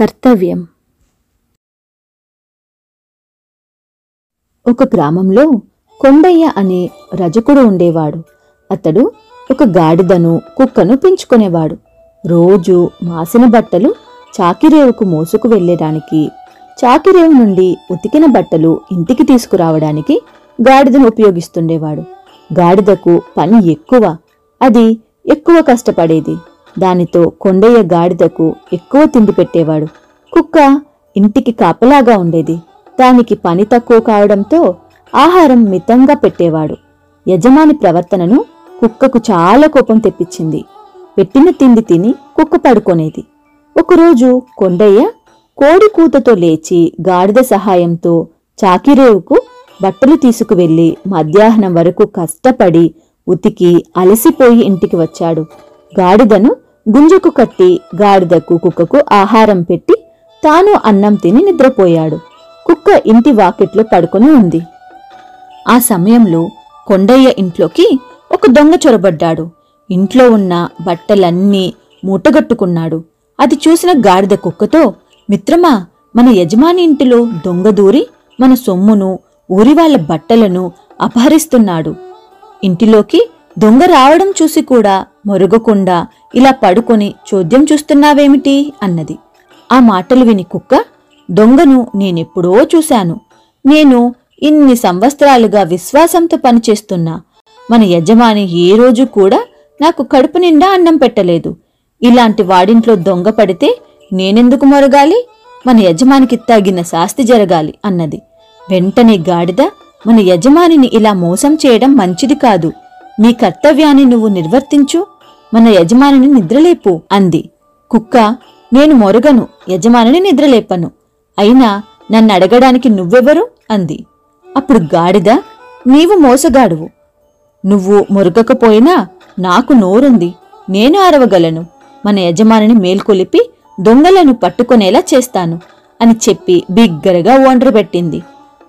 కర్తవ్యం. ఒక గ్రామంలో కొండయ్య అనే రజకుడు ఉండేవాడు. అతడు ఒక గాడిదను కుక్కను పెంచుకునేవాడు. రోజు మాసిన బట్టలు చాకిరేవుకు మోసుకు వెళ్ళేదానికి చాకిరేవు నుండి ఉతికిన బట్టలు ఇంటికి తీసుకురావడానికి గాడిదను ఉపయోగిస్తుండేవాడు. గాడిదకు పని ఎక్కువ అది ఎక్కువ కష్టపడేది. దానితో కొండయ్య గాడిదకు ఎక్కువ తిండి పెట్టేవాడు. కుక్క ఇంటికి కాపలాగా ఉండేది. దానికి పని తక్కువ కావడంతో ఆహారం మితంగా పెట్టేవాడు. యజమాని ప్రవర్తనను కుక్కకు చాలా కోపం తెప్పించింది. పెట్టిన తిండి తిని కుక్క పడుకొనేది. ఒకరోజు కొండయ్య కోడి కూతతో లేచి గాడిద సహాయంతో చాకిరేవుకు బట్టలు తీసుకువెళ్ళి మధ్యాహ్నం వరకు కష్టపడి ఉతికి అలసిపోయి ఇంటికి వచ్చాడు. గాడిదను గుంజకు కట్టి గాడిదకు కుక్కకు ఆహారం పెట్టి తాను అన్నం తిని నిద్రపోయాడు. కుక్క ఇంటి వాకిట్లో పడుకుని ఉంది. ఆ సమయంలో కొండయ్య ఇంట్లోకి ఒక దొంగ చొరబడ్డాడు. ఇంట్లో ఉన్న బట్టలన్నీ మూటగట్టుకున్నాడు. అది చూసిన గాడిద కుక్కతో మిత్రమా మన యజమాని ఇంటిలో దొంగ దూరి మన సొమ్మును ఊరివాళ్ళ బట్టలను అపహరిస్తున్నాడు. ఇంటిలోకి దొంగ రావడం చూసి కూడా మొరగకుండా ఇలా పడుకొని చోద్యం చూస్తున్నావేమిటి? అన్నది. ఆ మాటలు విని కుక్క దొంగను నేనెప్పుడో చూశాను. నేను ఇన్ని సంవత్సరాలుగా విశ్వాసంతో పనిచేస్తున్నా మన యజమాని ఏ రోజు కూడా నాకు కడుపు నిండా అన్నం పెట్టలేదు. ఇలాంటి వాడింట్లో దొంగ పడితే నేనెందుకు మొరగాలి? మన యజమానికి తగిన శాస్తి జరగాలి అన్నది. వెంటనే గాడిద మన యజమానిని ఇలా మోసం చేయడం మంచిది కాదు. నీ కర్తవ్యాన్ని నువ్వు నిర్వర్తించు మన యజమానిని నిద్రలేపు అంది. కుక్క నేను మొరగను యజమానిని నిద్రలేపను. అయినా నన్ను అడగడానికి నువ్వెవరు? అంది. అప్పుడు గాడిద నీవు మోసగాడువు. నువ్వు మొరగకపోయినా నాకు నోరుంది. నేను అరవగలను. మన యజమానిని మేల్కొలిపి దొంగలను పట్టుకునేలా చేస్తాను అని చెప్పి బిగ్గరగా ఒండ్రబెట్టింది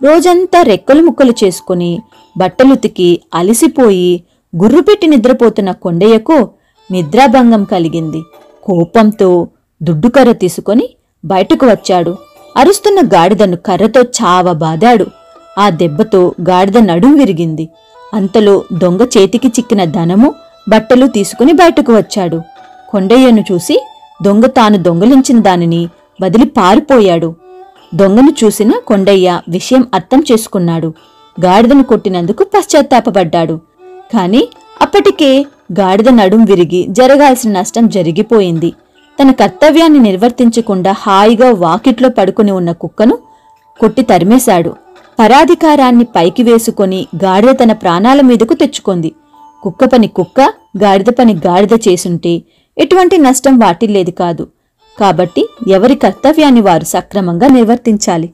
రోజంతా రెక్కలు ముక్కలు చేసుకుని బట్టలుతికి అలిసిపోయి గుర్రుపెట్టి నిద్రపోతున్న కొండయ్యకు నిద్రాభంగం కలిగింది. కోపంతో దుడ్డుకర్ర తీసుకొని బయటకు వచ్చాడు. అరుస్తున్న గాడిదను కర్రతో చావ బాదాడు ఆ దెబ్బతో గాడిద నడుం విరిగింది. అంతలో దొంగ చేతికి చిక్కిన ధనము బట్టలు తీసుకుని బయటకు వచ్చాడు. కొండయ్యను చూసి దొంగ తాను దొంగలించిన దానిని వదిలి పారిపోయాడు. దొంగను చూసిన కొండయ్య విషయం అర్థం చేసుకున్నాడు. గాడిదను కొట్టినందుకు పశ్చాత్తాపపడ్డాడు. కాని అప్పటికే గాడిద నడుం విరిగి జరగాల్సిన నష్టం జరిగిపోయింది. తన కర్తవ్యాన్ని నిర్వర్తించకుండా హాయిగా వాకిట్లో పడుకుని ఉన్న కుక్కను కొట్టి తరిమేశాడు. పరాధికారాన్ని పైకి వేసుకొని గాడిద తన ప్రాణాల మీదకు తెచ్చుకుంది. కుక్క పని కుక్క గాడిద పని గాడిద చేసుంటే ఎటువంటి నష్టం వాటిల్లేది కాదు. కాబట్టి ఎవరి కర్తవ్యాన్ని వారు సక్రమంగా నిర్వర్తించాలి?